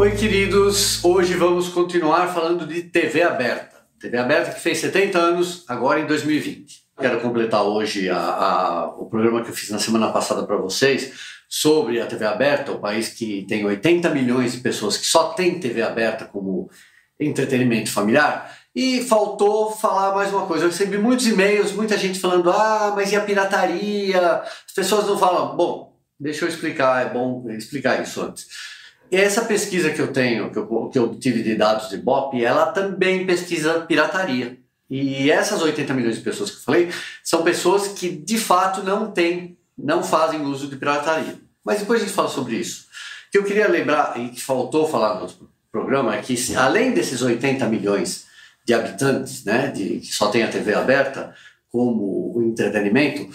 Oi, queridos. Hoje vamos continuar falando de TV aberta. TV aberta que fez 70 anos, agora em 2020. Quero completar hoje a, a, o programa que eu fiz na semana passada para vocês sobre a TV aberta, o país que tem 80 milhões de pessoas que só tem TV aberta como entretenimento familiar. E faltou falar mais uma coisa. Eu recebi muitos e-mails, muita gente falando: ah, mas e a pirataria? As pessoas não falam. Bom, deixa eu explicar, é bom explicar isso antes. Essa pesquisa que eu tenho, que eu, que eu obtive de dados de BOP, ela também pesquisa pirataria. E essas 80 milhões de pessoas que eu falei são pessoas que de fato não têm, não fazem uso de pirataria. Mas depois a gente fala sobre isso. O que eu queria lembrar e que faltou falar no outro programa é que, além desses 80 milhões de habitantes, né, de, que só tem a TV aberta como entretenimento,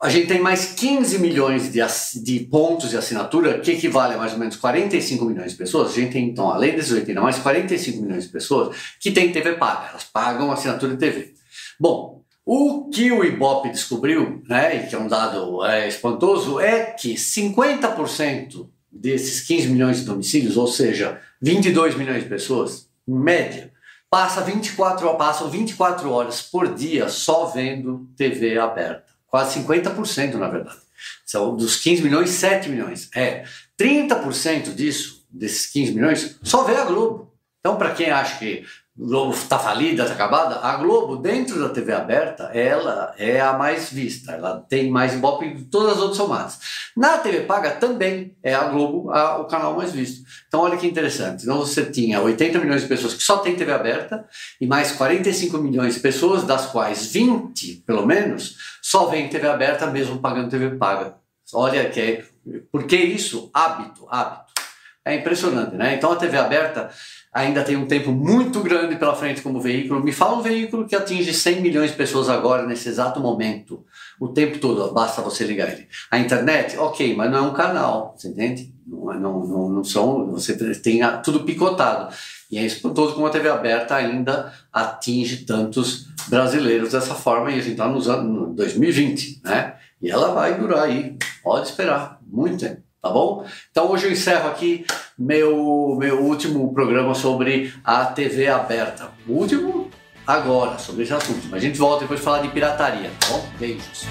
a gente tem mais 15 milhões de, de, pontos de assinatura, que equivale a mais ou menos 45 milhões de pessoas. A gente tem, então, além desses 80, mais 45 milhões de pessoas que têm TV paga. Elas pagam assinatura de TV. Bom, o que o Ibope descobriu, né, e que é um dado é, espantoso, é que 50% desses 15 milhões de domicílios, ou seja, 22 milhões de pessoas, em média, passa 24, passam 24 horas por dia só vendo TV aberta quase 50% na verdade. São dos 15 milhões, 7 milhões. É, 30% disso, desses 15 milhões, só vê a Globo. Então, para quem acha que Globo está falida, está acabada, a Globo, dentro da TV aberta, ela é a mais vista, ela tem mais ibope que todas as outras somadas. Na TV paga também é a Globo a, o canal mais visto. Então olha que interessante, então você tinha 80 milhões de pessoas que só tem TV aberta e mais 45 milhões de pessoas, das quais 20, pelo menos, só vem TV aberta mesmo pagando TV paga. Olha que é, por que isso? Hábito, hábito. É impressionante, né? Então a TV aberta ainda tem um tempo muito grande pela frente como veículo. Me fala um veículo que atinge 100 milhões de pessoas agora, nesse exato momento, o tempo todo, basta você ligar ele. A internet, ok, mas não é um canal, você entende? Não, é, não, não, não são, você tem tudo picotado. E é espantoso como a TV aberta ainda atinge tantos brasileiros dessa forma, e a gente está nos anos 2020, né? E ela vai durar aí, pode esperar, muito tempo tá bom? Então hoje eu encerro aqui meu, meu último programa sobre a TV aberta. O último agora, sobre esse assunto. Mas a gente volta depois de falar de pirataria, tá bom? Beijos.